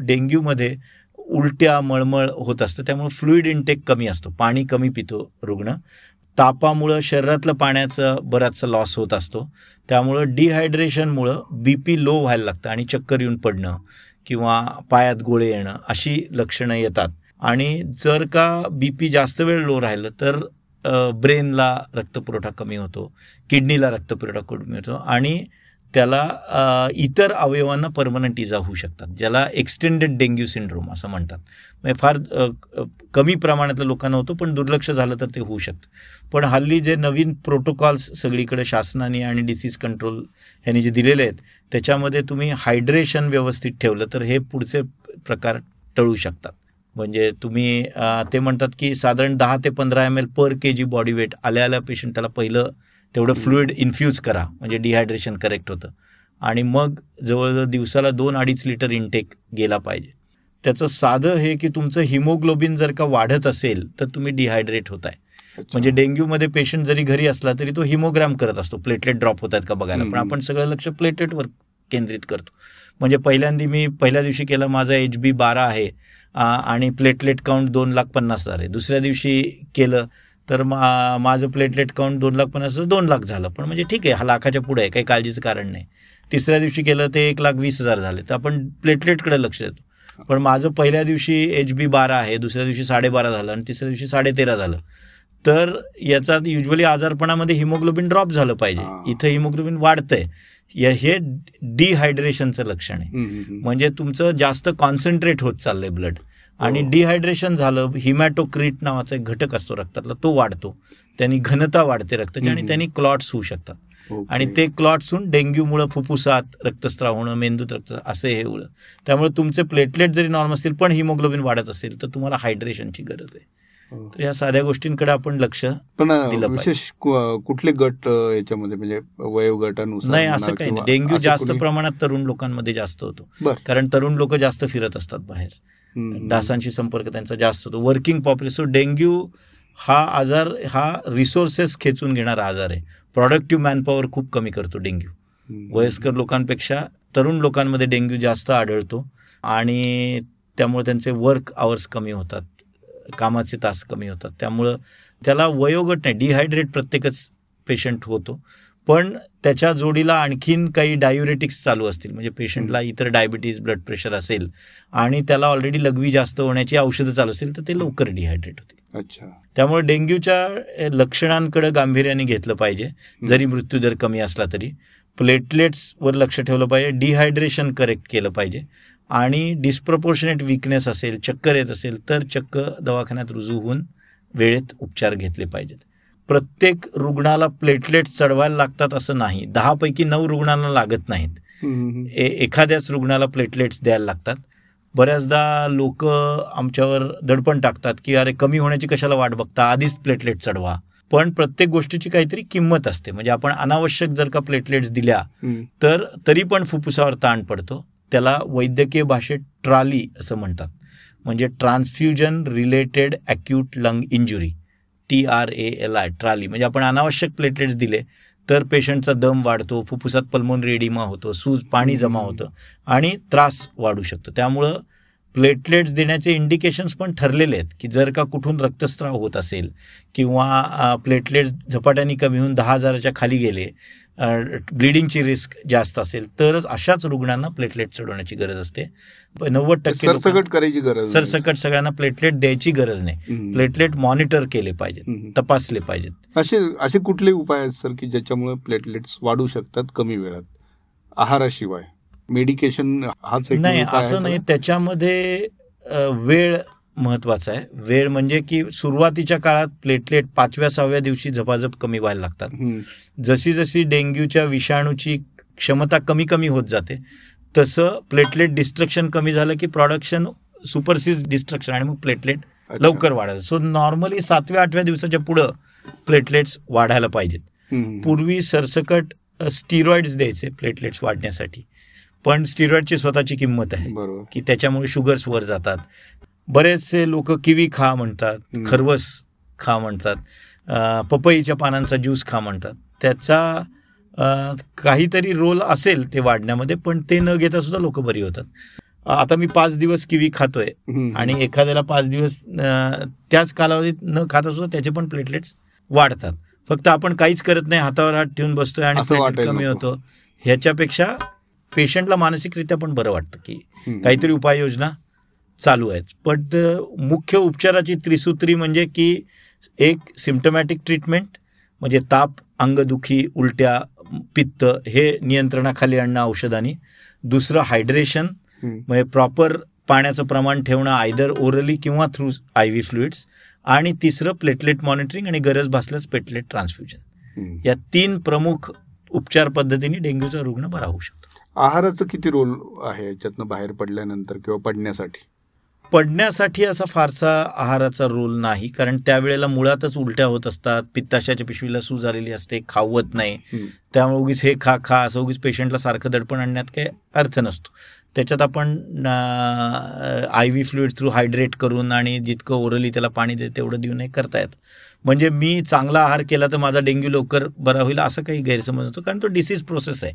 डेंग्यूमध्ये उलट्या मळमळ होत असतं. त्यामुळे फ्लुईड इंटेक कमी असतो. पाणी कमी पितो रुग्ण. तापामुळं शरीरातलं पाण्याचा बराचसा लॉस होत असतो. त्यामुळं डिहायड्रेशनमुळं बी पी लो व्हायला लागतं आणि चक्कर येऊन पडणं किंवा पायात गोळे येणं अशी लक्षणं येतात. आणि जर का बी पी जास्त वेळ लो राहिलं तर ब्रेनला रक्तपुरवठा कमी होतो. किडनीला रक्तपुरवठा कमी होतो. आणि त्याला इतर अवयवांना परमनंट इजा होऊ शकतात ज्याला एक्सटेंडेड डेंग्यू सिंड्रोम असं म्हणतात. म्हणजे फार कमी प्रमाणातल्या लोकांना होतं पण दुर्लक्ष झालं तर ते होऊ शकतं. पण हल्ली जे नवीन प्रोटोकॉल्स सगळीकडे शासनाने आणि डिसीज कंट्रोल ह्याने जे दिलेले आहेत त्याच्यामध्ये तुम्ही हायड्रेशन व्यवस्थित ठेवलं तर हे पुढचे प्रकार टळू शकतात. म्हणजे तुम्ही ते म्हणतात की साधारण दहा ते पंधरा M L per K G body weight आल्या आल्या पेशंट त्याला पहिलं तेवढं फ्लुइड इन्फ्यूज करा म्हणजे डिहायड्रेशन करेक्ट होतं. आणि मग जवळजवळ दिवसाला दोन अडीच लिटर इनटेक गेला पाहिजे. त्याचं साधं हे की तुमचं हिमोग्लोबिन जर का वाढत असेल तर तुम्ही डिहायड्रेट होत आहे अच्छा. म्हणजे डेंग्यूमध्ये पेशंट जरी घरी असला तरी तो हिमोग्राम करत असतो. प्लेटलेट ड्रॉप होत आहेत का बघायला. पण. आपण सगळं लक्ष प्लेटलेटवर केंद्रित करतो. म्हणजे पहिल्यांदा मी पहिल्या दिवशी केलं माझा एच बी बारा आहे आणि प्लेटलेट काउंट दोन लाख पन्नास हजार आहे. दुसऱ्या दिवशी केलं तर मा माझं प्लेटलेट काउंट दोन लाख पन्नास दोन लाख झालं. पण म्हणजे ठीक आहे हा लाखाच्या पुढे आहे काही काळजीचं कारण नाही. तिसऱ्या दिवशी केलं ते एक लाख वीस हजार झाले. तर आपण प्लेटलेटकडे लक्ष देतो. पण माझं पहिल्या दिवशी एच बी बारा आहे दुसऱ्या दिवशी साडेबारा झालं आणि तिसऱ्या दिवशी साडेतेरा झालं. तर याचा युजली आजारपणामध्ये हिमोग्लोबिन ड्रॉप झालं पाहिजे. इथं हिमोग्लोबिन वाढतंय. या- हे डिहायड्रेशनचं लक्षण आहे. म्हणजे तुमचं जास्त कॉन्सन्ट्रेट होत चाललंय ब्लड आणि हो. डिहायड्रेशन झालं हिमॅटोक्रिट नावाचा एक घटक असतो रक्तातला तो वाढतो त्यांनी घनता वाढते रक्ताची आणि. त्यांनी क्लॉट्स होऊ शकतात. आणि ते क्लॉट्स होऊन डेंग्यूमुळं फुफ्फुसात रक्तस्राव होणं मेंदूत रक्त असे हे होणं त्यामुळे तुमचे प्लेटलेट जरी नॉर्मल असतील पण हिमोग्लोबिन वाढत असेल तर तुम्हाला हायड्रेशनची गरज आहे हो. तर या साध्या गोष्टींकडे आपण लक्ष पण. विशेष कुठले गट याच्यामध्ये म्हणजे वयोगटानुसार नाही असं काही नाही डेंग्यू जास्त प्रमाणात तरुण लोकांमध्ये जास्त होतो कारण तरुण लोक जास्त फिरत असतात बाहेर. डासांशी संपर्क त्यांचा जास्त होतो. वर्किंग पॉप्युलेशन सो डेंग्यू हा आजार हा रिसोर्सेस खेचून घेणारा आजार आहे. प्रॉडक्टिव्ह मॅनपॉवर खूप कमी करतो डेंग्यू. वयस्कर लोकांपेक्षा तरुण लोकांमध्ये डेंग्यू जास्त आढळतो आणि त्यामुळे त्यांचे वर्क आवर्स कमी होतात. कामाचे तास कमी होतात. त्यामुळं त्याला वयोगट नाही डिहायड्रेट प्रत्येकच पेशंट होतो. पण त्याच्या जोडीला आणखीन काही डायुरेटिक्स चालू असतील. म्हणजे पेशंटला इतर डायबिटीज ब्लड प्रेशर असेल आणि त्याला ऑलरेडी लघवी जास्त होण्याची औषधं चालू असेल तर ते लवकर डिहायड्रेट होतील. अच्छा. त्यामुळे डेंग्यूच्या लक्षणांकडे गांभीर्याने घेतलं पाहिजे. जरी मृत्यूदर कमी असला तरी. प्लेटलेट्सवर लक्ष ठेवलं पाहिजे. डिहायड्रेशन करेक्ट केलं पाहिजे. आणि डिस्प्रपोर्शनेट विकनेस असेल चक्कर येत असेल तर चक्क दवाखान्यात रुजू होऊन वेळेत उपचार घेतले पाहिजेत. प्रत्येक रुग्णाला प्लेटलेट चढवायला लागतात असं नाही. दहापैकी नऊ रुग्णांना लागत नाहीत. एखाद्याच रुग्णाला प्लेटलेट्स द्यायला लागतात. बऱ्याचदा लोक आमच्यावर दडपण टाकतात की अरे कमी होण्याची कशाला वाट बघता? आधीच प्लेटलेट चढवा. पण प्रत्येक गोष्टीची काहीतरी किंमत असते. म्हणजे आपण अनावश्यक जर का प्लेटलेट्स दिल्या. तर तरी पण फुफ्फुसावर ताण पडतो. त्याला वैद्यकीय भाषेत ट्राली असं म्हणतात. म्हणजे transfusion related acute lung injury T R A L I TRALI. म्हणजे आपण अनावश्यक प्लेटलेट्स दिले तर पेशंटचा दम वाढतो फुफ्फुसात पल्मोनरी एडिमा होतो सूज पाणी जमा होतं आणि त्रास वाढू शकतो. त्यामुळं प्लेटलेट्स देण्याचे इंडिकेशन्स पण ठरलेले आहेत की जर का कुठून रक्तस्राव होत असेल किंवा प्लेटलेट्स झपाट्याने कमी होऊन दहा हजाराच्या खाली गेले ब्लिडिंगची रिस्क जास्त असेल तरच अशाच रुग्णांना प्लेटलेट चढवण्याची गरज असते नव्वद टक्के सरसकट करायची गरज. सरसकट सगळ्यांना प्लेटलेट द्यायची गरज नाही. प्लेटलेट मॉनिटर केले पाहिजेत. तपासले पाहिजेत असे असे कुठले उपाय आहेत सर की ज्याच्यामुळे प्लेटलेट्स वाढू शकतात कमी वेळात आहाराशिवाय मेडिकेशन हाच नाही असं नाही? त्याच्यामध्ये वेळ महत्त्वाचा आहे वेळ म्हणजे की सुरुवातीच्या काळात प्लेटलेट पाचव्या सहाव्या दिवशी झपाझप कमी व्हायला लागतात. जशी जशी डेंग्यूच्या विषाणूची क्षमता कमी कमी होत जाते तसं प्लेटलेट डिस्ट्रक्शन कमी झालं की प्रोडक्शन सुपरसीज डिस्ट्रक्शन आणि मग प्लेटलेट. लवकर वाढायचं सो नॉर्मली सातव्या आठव्या दिवसाच्या पुढं प्लेटलेट्स वाढायला पाहिजेत. पूर्वी सरसकट स्टिरॉइड्स द्यायचे प्लेटलेट्स वाढण्यासाठी पण स्टिरॉइडची स्वतःची किंमत आहे. की त्याच्यामुळे शुगर्स वर जातात. बरेचसे लोक किवी खा म्हणतात. खरवस खा म्हणतात पपईच्या पानांचा ज्यूस खा म्हणतात. त्याचा काहीतरी रोल असेल ते वाढण्यामध्ये पण ते न घेता सुद्धा लोक बरी होतात. आता मी पाच दिवस किवी खातोय. आणि एखाद्याला पाच दिवस त्याच कालावधीत न खाता सुद्धा त्याचे पण प्लेटलेट्स वाढतात. फक्त आपण काहीच करत नाही हातावर हात ठेवून बसतोय आणि प्लेटलेट कमी. होतो. ह्याच्यापेक्षा पेशंटला मानसिकरित्या पण बरं वाटतं की. काहीतरी उपाययोजना चालू आहेत पण मुख्य उपचाराची त्रिसूत्री म्हणजे की एक सिम्टमॅटिक ट्रीटमेंट म्हणजे ताप अंगदुखी उलट्या पित्त हे नियंत्रणाखाली आणणं औषधांनी दुसरं हायड्रेशन. म्हणजे प्रॉपर पाण्याचं प्रमाण ठेवणं आयदर ओरली किंवा थ्रू आय व्ही फ्लुइड्स आणि तिसरं प्लेटलेट मॉनिटरिंग आणि गरज भासल्यास प्लेटलेट ट्रान्सफ्युजन. या तीन प्रमुख उपचार पद्धतीने डेंग्यूचा रुग्ण बरा होऊ शकतो आहाराचं किती रोल आहे याच्यातनं बाहेर पडल्यानंतर किंवा पडण्यासाठी? पडण्यासाठी असा फारसा आहाराचा रोल नाही. कारण त्यावेळेला मुळातच उलट्या होत असतात. पित्ताशाच्या पिशवीला सूज आलेली असते. खावत नाही. त्यामुळे उगीच हे खा खा असं उगीच पेशंटला सारखं दडपण आणण्यात काही अर्थ नसतो. त्याच्यात आपण I V fluid through hydrate करून आणि जितकं ओरली त्याला पाणी दे तेवढं देऊन हे करता येतं. म्हणजे मी चांगला आहार केला तर माझा डेंग्यू लवकर बरा होईल असं काही गैरसमज होतो कारण तो डिसीज प्रोसेस आहे.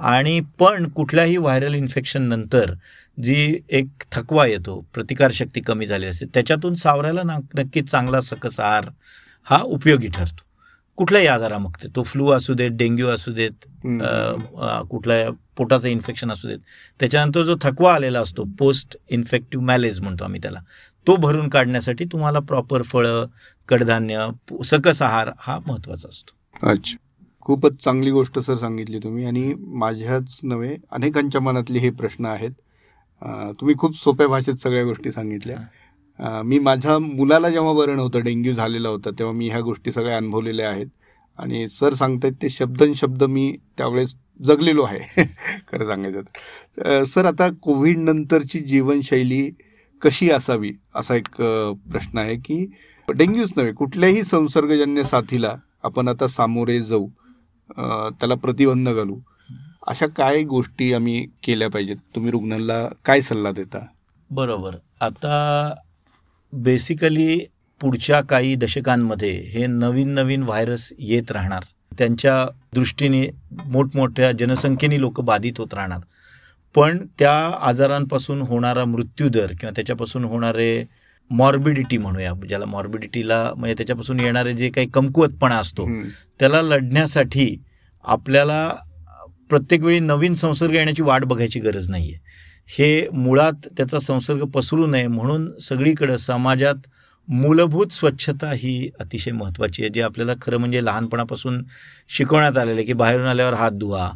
आणि पण कुठल्याही व्हायरल इन्फेक्शन नंतर जी एक थकवा येतो प्रतिकारशक्ती कमी झाली असते त्याच्यातून सावरायला ना नक्कीच चांगला सकस आहार हा उपयोगी ठरतो. कुठल्याही आजारामुक्त तो. फ्लू असू देत डेंग्यू असू देत कुठल्या पोटाचं इन्फेक्शन असू देत. त्याच्यानंतर जो थकवा आलेला असतो पोस्ट इन्फेक्टिव्ह मॅलेज म्हणतो आम्ही त्याला तो भरून काढण्यासाठी तुम्हाला प्रॉपर फळं कडधान्य सकस आहार हा महत्त्वाचा असतो. अच्छा. खूपच चांगली गोष्ट सर सांगितली तुम्ही आणि माझ्याच नव्हे अनेकांच्या मनातले हे प्रश्न आहेत. तुम्ही खूप सोप्या भाषेत सगळ्या गोष्टी सांगितल्या. मी माझ्या मुलाला जेव्हा बरं नव्हतं डेंग्यू झालेला होता तेव्हा मी ह्या गोष्टी सगळ्या अनुभवलेल्या आहेत. आणि सर सांगतायत ते शब्दन शब्द मी त्यावेळेस जगलेलो आहे [laughs] खरं सांगायचं तर. सर आता कोविड नंतरची जीवनशैली कशी असावी असा एक प्रश्न आहे की डेंग्यूच नव्हे कुठल्याही संसर्गजन्य साथीला आपण आता सामोरे जाऊ त्याला प्रतिबंध घालू अशा काय गोष्टी आम्ही केल्या पाहिजेत? तुम्ही रुग्णाला काय सल्ला देता? बरोबर. आता बेसिकली पुढच्या काही दशकांमध्ये हे नवीन नवीन व्हायरस येत राहणार. त्यांच्या दृष्टीने मोठमोठ्या जनसंख्येने लोक बाधित होत राहणार. पण त्या आजारांपासून होणारा मृत्यूदर किंवा त्याच्यापासून होणारे मॉर्बिडिटी म्हणूया ज्याला मॉर्बिडिटीला म्हणजे त्याच्यापासून येणारे जे काही कमकुवतपणा असतो. त्याला लढण्यासाठी आपल्याला प्रत्येक वेळी नवीन संसर्ग येण्याची वाट बघायची गरज नाही आहे हे मुळात त्याचा संसर्ग पसरू नये म्हणून सगळीकडं समाजात मूलभूत स्वच्छता ही अतिशय महत्त्वाची आहे जी आपल्याला खरं म्हणजे लहानपणापासून शिकवण्यात आलेलं आहे की बाहेरून आल्यावर हात धुवा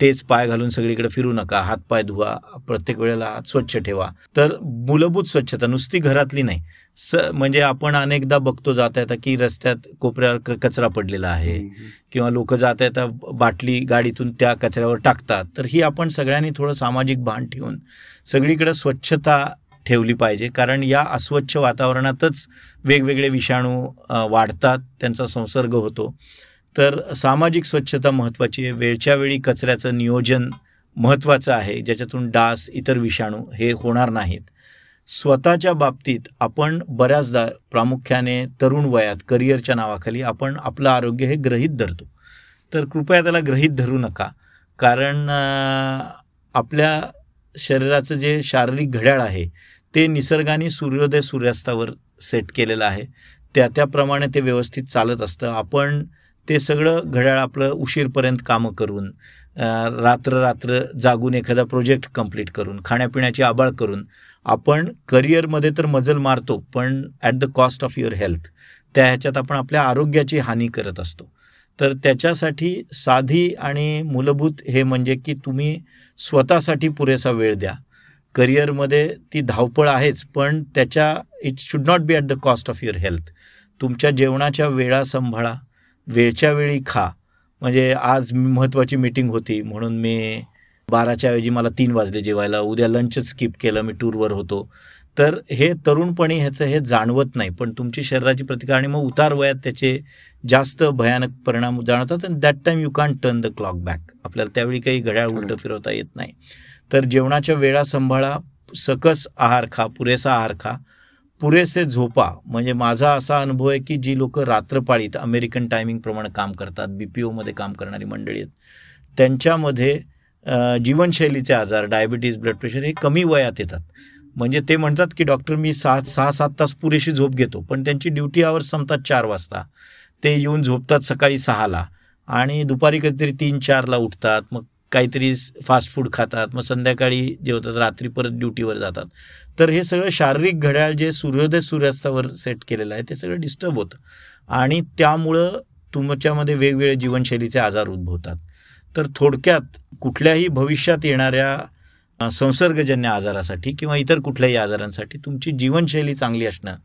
तेच पाय घालून सगळीकडे फिरू नका. हात पाय धुवा. प्रत्येक वेळेला हात स्वच्छ ठेवा. तर मूलभूत स्वच्छता नुसती घरातली नाही. स म्हणजे आपण अनेकदा बघतो जाता येता की रस्त्यात कोपऱ्यावर कचरा पडलेला आहे. किंवा लोक जाता येता बाटली गाडीतून त्या कचऱ्यावर टाकतात. तर ही आपण सगळ्यांनी थोडं सामाजिक भान ठेवून सगळीकडे स्वच्छता ठेवली पाहिजे. कारण या अस्वच्छ वातावरणातच वेगवेगळे विषाणू वाढतात. त्यांचा संसर्ग होतो. तर सामाजिक स्वच्छता महत्त्वाची आहे. वेळच्या वेळी कचऱ्याचं नियोजन महत्त्वाचं आहे. ज्याच्यातून डास इतर विषाणू हे होणार नाहीत. स्वतःच्या बाबतीत आपण बऱ्याचदा प्रामुख्याने तरुण वयात करिअरच्या नावाखाली आपण आपलं आरोग्य हे ग्रहीत धरतो. तर कृपया त्याला ग्रहीत धरू नका. कारण आपल्या शरीराचं जे शारीरिक घड्याळ आहे ते निसर्गाने सूर्योदय सूर्यास्तावर सेट केलेलं आहे. त्या त्याप्रमाणे ते व्यवस्थित चालत असतं. आपण ते सगळं घड्याळ आपलं उशीरपर्यंत कामं करून रात्र रात्र जागून एखादा प्रोजेक्ट कंप्लीट करून खाण्यापिण्याची आबाळ करून आपण करिअरमध्ये तर मजल मारतो पण at the cost of your health त्या ह्याच्यात आपण आपल्या आरोग्याची हानी करत असतो. तर त्याच्यासाठी साधी आणि मूलभूत हे म्हणजे की तुम्ही स्वतःसाठी पुरेसा वेळ द्या. करिअरमध्ये ती धावपळ आहेच पण त्याच्या it should not be at the cost of your health तुमच्या जेवणाच्या वेळा सांभाळा. वेळच्या वेळी खा. म्हणजे आज महत्त्वाची मीटिंग होती. म्हणून मी बाराच्या ऐवजी मला तीन वाजले जेवायला. उद्या लंचच स्किप केलं. मी टूरवर होतो. तर हे तरुणपणी ह्याचं हे जाणवत नाही. पण तुमची शरीराची प्रतिकार आणि मग उतार वयात त्याचे जास्त भयानक परिणाम जाणवतात. आणि that time you can turn the clock back आपल्याला त्यावेळी काही घड्याळ उलटं फिरवता येत नाही. तर जेवणाच्या वेळा सांभाळा. सकस आहार खा. पुरेसा आहार खा. पुरेसे झोपा म्हणजे माझा असा अनुभव आहे की जी लोक रात्रपाळीत अमेरिकन टायमिंगप्रमाणे काम करतात बी पी ओमध्ये काम करणारी मंडळी आहेत. त्यांच्यामध्ये जीवनशैलीचे आजार डायबिटीज ब्लड प्रेशर हे कमी वयात येतात. म्हणजे ते म्हणतात की डॉक्टर मी सहा सहा सात तास पुरेशी झोप घेतो पण त्यांची ड्युटी आवर संपतात चार वाजता. ते येऊन झोपतात सकाळी सहाला आणि दुपारी कधीतरी तीन चारला उठतात मग काहीतरी फास्ट फूड खातात मग संध्याकाळी जेवतात रात्री परत ड्युटीवर जातात. तर हे सगळं शारीरिक घड्याळ जे सूर्योदय सूर्यास्तावर सेट केलेलं आहे ते सगळं डिस्टर्ब होतं. आणि त्यामुळं तुमच्यामध्ये वेगवेगळे जीवनशैलीचे आजार उद्भवतात. तर थोडक्यात कुठल्याही भविष्यात येणाऱ्या संसर्गजन्य आजारासाठी किंवा इतर कुठल्याही आजारांसाठी तुमची जीवनशैली चांगली असणं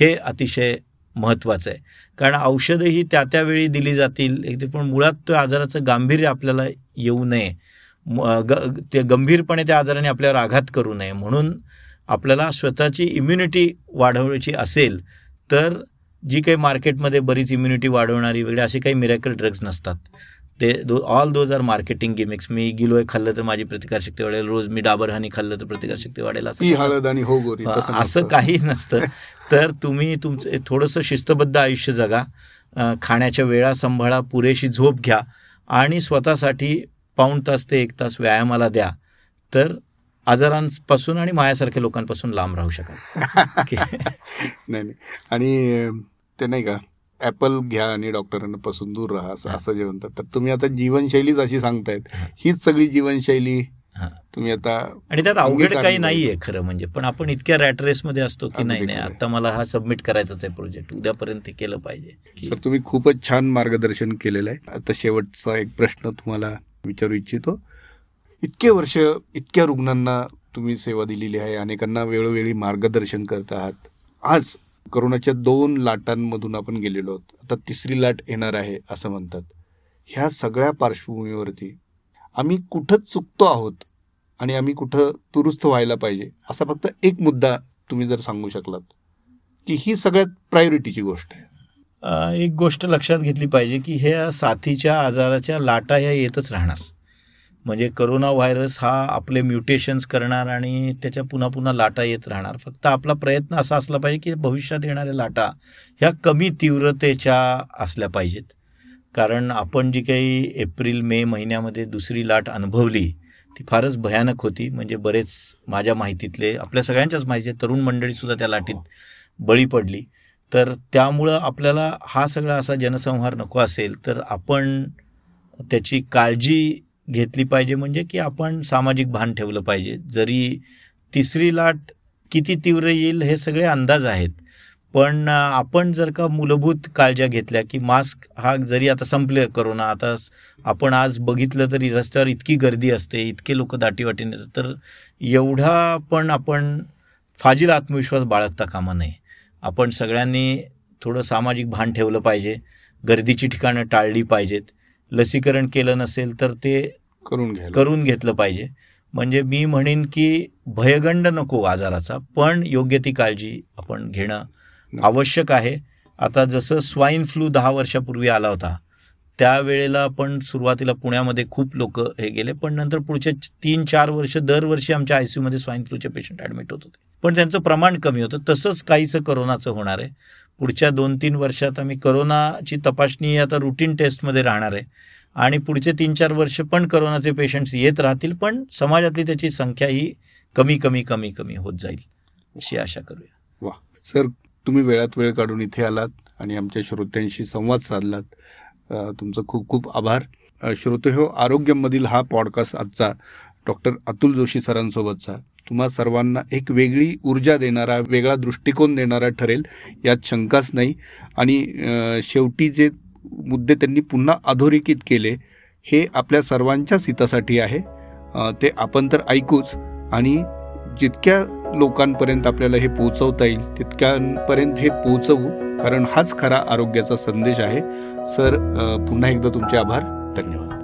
हे अतिशय महत्त्वाचं आहे. कारण औषधंही त्या त्यावेळी दिली जातील. एक ते पण मुळात त्या आजाराचं गांभीर्य आपल्याला येऊ नये. म- ग ते गंभीरपणे त्या आजाराने आपल्यावर आघात करू नये. म्हणून आपल्याला स्वतःची इम्युनिटी वाढवायची असेल तर जी काही मार्केटमध्ये बरीच इम्युनिटी वाढवणारी वगैरे असे काही मिरॅकल ड्रग्ज नसतात. ते though all those are marketing gimmicks मी गिलोय खाल्लं तर माझी प्रतिकारशक्ती वाढेल. रोज मी डाबर हानी खाल्लं तर प्रतिकारशक्ती वाढेल. असं हो असं. काही नसतं. [laughs] तर तुम्ही तुमचं थोडंसं शिस्तबद्ध आयुष्य जगा. खाण्याच्या वेळा सांभाळा पुरेशी झोप घ्या आणि स्वतःसाठी पाऊण तास ते एक तास व्यायामाला द्या. तर आजारांपासून आणि मायासारख्या लोकांपासून लांब राहू शकाल. [laughs] नाही नाही. आणि ते नाही का ऍपल घ्या आणि डॉक्टरांना पासून दूर राहा असं. असं जे म्हणतात तर तुम्ही आता जीवनशैलीच अशी सांगतायत हा. हीच सगळी जीवनशैली. तुम्ही आता आणि त्यात अवघड काही. नाहीये खरं म्हणजे पण आपण इतक्या रॅट रेसमध्ये असतो की नाही नाही. आता मला हा सबमिट करायचाच आहे प्रोजेक्ट उद्यापर्यंत केलं पाहिजे सर तुम्ही खूपच छान मार्गदर्शन केलेलं आहे आता शेवटचा एक प्रश्न तुम्हाला विचारू इच्छितो इतके वर्ष इतक्या रुग्णांना तुम्ही सेवा दिलेली आहे अनेकांना वेळोवेळी मार्गदर्शन करत आहात आज करोनाच्या दोन लाटांमधून आपण गेलेलो आहोत. आता तिसरी लाट येणार आहे असं म्हणतात. ह्या सगळ्या पार्श्वभूमीवरती आम्ही कुठं चुकतो आहोत आणि आम्ही कुठं दुरुस्त व्हायला पाहिजे असा फक्त एक मुद्दा तुम्ही जर सांगू शकलात की ही सगळ्यात प्रायोरिटीची गोष्ट आहे. एक गोष्ट लक्षात घेतली पाहिजे की ह्या साथीच्या आजाराच्या लाटा या येतच राहणार. म्हणजे करोना व्हायरस हा आपले म्युटेशन्स करणार आणि त्याच्या पुन्हा पुन्हा लाटा येत राहणार. फक्त आपला प्रयत्न असा असला पाहिजे की भविष्यात येणाऱ्या लाटा ह्या कमी तीव्रतेच्या असल्या पाहिजेत. कारण आपण जी काही एप्रिल मे महिन्यामध्ये दुसरी लाट अनुभवली ती फारच भयानक होती. म्हणजे बरेच माझ्या माहितीतले आपल्या सगळ्यांच्याच माहितीचे तरुण मंडळीसुद्धा त्या लाटीत बळी पडली. तर त्यामुळं आपल्याला हा सगळा असा जनसंहार नको असेल तर आपण त्याची काळजी घेतली पाहिजे म्हणजे की आपण सामाजिक भान ठेवलं पाहिजे. जरी तिसरी लाट किती तीव्र येईल हे सगळे अंदाज आहेत. पण आपण जर का मूलभूत काळज्या घेतल्या की मास्क हा जरी आता संपले करोना आता आपण आज बघितलं तरी रस्त्यावर इतकी गर्दी असते इतके लोक दाटीवाटीने तर एवढा पण आपण फाजील आत्मविश्वास बाळगता कामा नये. आपण सगळ्यांनी थोडं सामाजिक भान ठेवलं पाहिजे. गर्दीची ठिकाणं टाळली पाहिजेत. लसीकरण केलं नसेल तर ते करून करून घेतलं पाहिजे. म्हणजे मी म्हणेन की भयगंड नको आजाराचा पण योग्य ती काळजी आपण घेणं आवश्यक आहे. आता जसं स्वाईन फ्लू दहा वर्षापूर्वी आला होता त्यावेळेला आपण सुरुवातीला पुण्यामध्ये खूप लोक हे गेले पण नंतर पुढचे तीन चार वर्ष दरवर्षी आमच्या आयमध्ये स्वाईन फ्लूचे पेशंट ॲडमिट होत होते. पण त्यांचं प्रमाण कमी होतं. तसंच काहीचं करोनाचं होणार आहे. पुढच्या दोन तीन वर्षात आम्ही करोनाची तपासणी आता रुटीन टेस्टमध्ये राहणार आहे. आणि पुढचे तीन चार वर्ष पण करोनाचे पेशंट्स येत राहतील पण समाजातली त्याची संख्या ही कमी कमी कमी कमी होत जाईल अशी आशा करूया. वा सर तुम्ही वेळात वेळ काढून इथे आलात आणि आमच्या श्रोत्यांशी संवाद साधलात. तुमचं खूप खूप आभार. श्रोते हो आरोग्यमधील हा पॉडकास्ट आजचा डॉक्टर अतुल जोशी सरांसोबतचा. तुम्हा सर्वांना एक वेगळी ऊर्जा देणारा वेगळा दृष्टिकोन देणारा ठरेल यात शंकाच नाही. आणि शेवटी जे मुद्दे त्यांनी पुन्हा अधोरेखित केले हे आपल्या सर्वांच्याच हितासाठी आहे. ते आपण तर ऐकूच. आणि जितक्या लोकांपर्यंत आपल्याला हे पोचवता येईल तितक्यांपर्यंत हे पोचवू कारण हाच खरा आरोग्याचा संदेश आहे. सर पुन्हा एकदा तुमचे आभार. धन्यवाद.